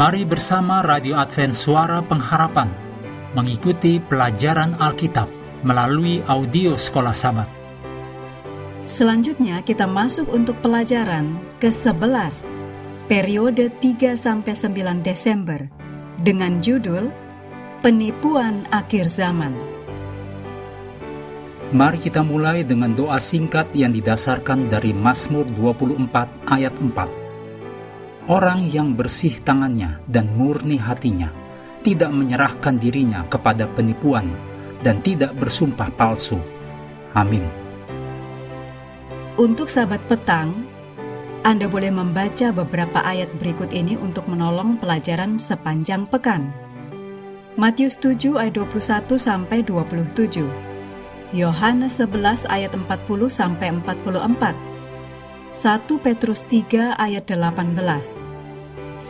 Mari bersama Radio Advent Suara Pengharapan mengikuti pelajaran Alkitab melalui audio Sekolah Sabat. Selanjutnya kita masuk untuk pelajaran ke-11 periode 3 sampai 9 Desember dengan judul Penipuan Akhir Zaman. Mari kita mulai dengan doa singkat yang didasarkan dari Mazmur 24 ayat 4. Orang yang bersih tangannya dan murni hatinya tidak menyerahkan dirinya kepada penipuan dan tidak bersumpah palsu. Amin. Untuk sahabat petang, Anda boleh membaca beberapa ayat berikut ini untuk menolong pelajaran sepanjang pekan. Matius 7 ayat 21 sampai 27. Yohanes 11 ayat 40 sampai 44. 1 Petrus 3 ayat 18. 1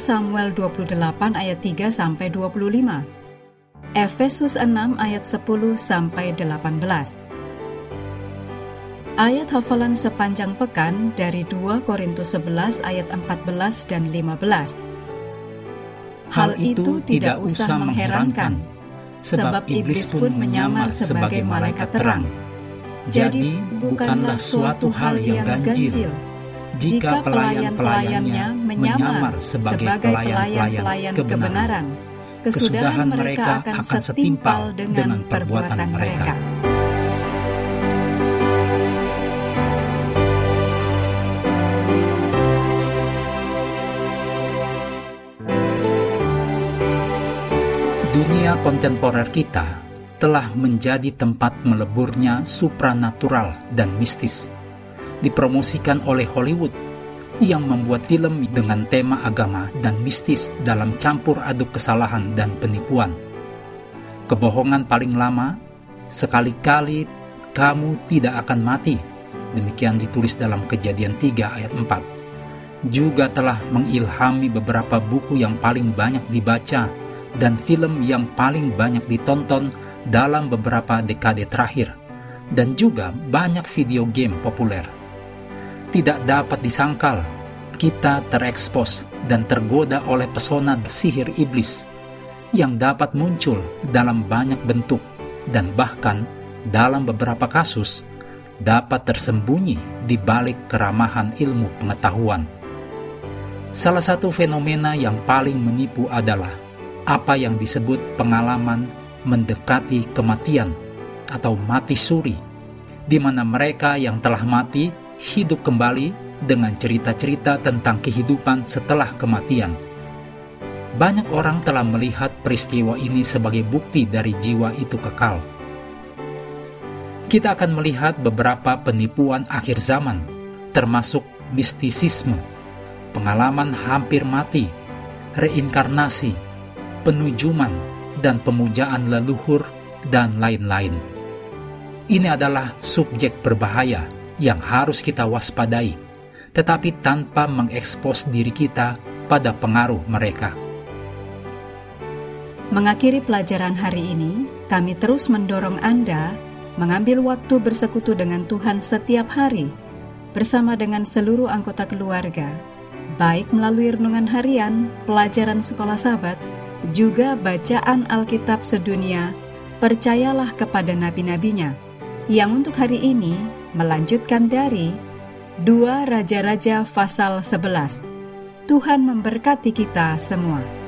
Samuel 28 ayat 3 sampai 25. Efesus 6 ayat 10 sampai 18. Ayat hafalan sepanjang pekan dari 2 Korintus 11 ayat 14 dan 15. Hal itu tidak usah mengherankan sebab iblis pun menyamar sebagai malaikat terang. Jadi, bukanlah suatu hal yang ganjil jika pelayan-pelayannya menyamar sebagai pelayan-pelayan kebenaran. Kesudahan mereka akan setimpal dengan perbuatan mereka. Dunia kontemporer kita telah menjadi tempat meleburnya supranatural dan mistis. Dipromosikan oleh Hollywood yang membuat film dengan tema agama dan mistis dalam campur aduk kesalahan dan penipuan. Kebohongan paling lama, sekali-kali kamu tidak akan mati. Demikian ditulis dalam kejadian 3 ayat 4. Juga telah mengilhami beberapa buku yang paling banyak dibaca dan film yang paling banyak ditonton dalam beberapa dekade terakhir, dan juga banyak video game populer. Tidak dapat disangkal, kita terekspos dan tergoda oleh pesona sihir iblis yang dapat muncul dalam banyak bentuk dan bahkan dalam beberapa kasus dapat tersembunyi di balik keramahan ilmu pengetahuan. Salah satu fenomena yang paling menipu adalah apa yang disebut pengalaman mendekati kematian atau mati suri, di mana mereka yang telah mati hidup kembali dengan cerita-cerita tentang kehidupan setelah kematian. Banyak orang telah melihat peristiwa ini sebagai bukti dari jiwa itu kekal. Kita akan melihat beberapa penipuan akhir zaman, termasuk mistisisme, pengalaman hampir mati, reinkarnasi, penujuman, dan pemujaan leluhur, dan lain-lain. Ini adalah subjek berbahaya yang harus kita waspadai, tetapi tanpa mengekspos diri kita pada pengaruh mereka. Mengakhiri pelajaran hari ini, kami terus mendorong Anda mengambil waktu bersekutu dengan Tuhan setiap hari bersama dengan seluruh anggota keluarga, baik melalui renungan harian, pelajaran sekolah sahabat, juga bacaan Alkitab sedunia, percayalah kepada nabi-nabinya, yang untuk hari ini melanjutkan dari dua Raja-Raja pasal 11. Tuhan memberkati kita semua.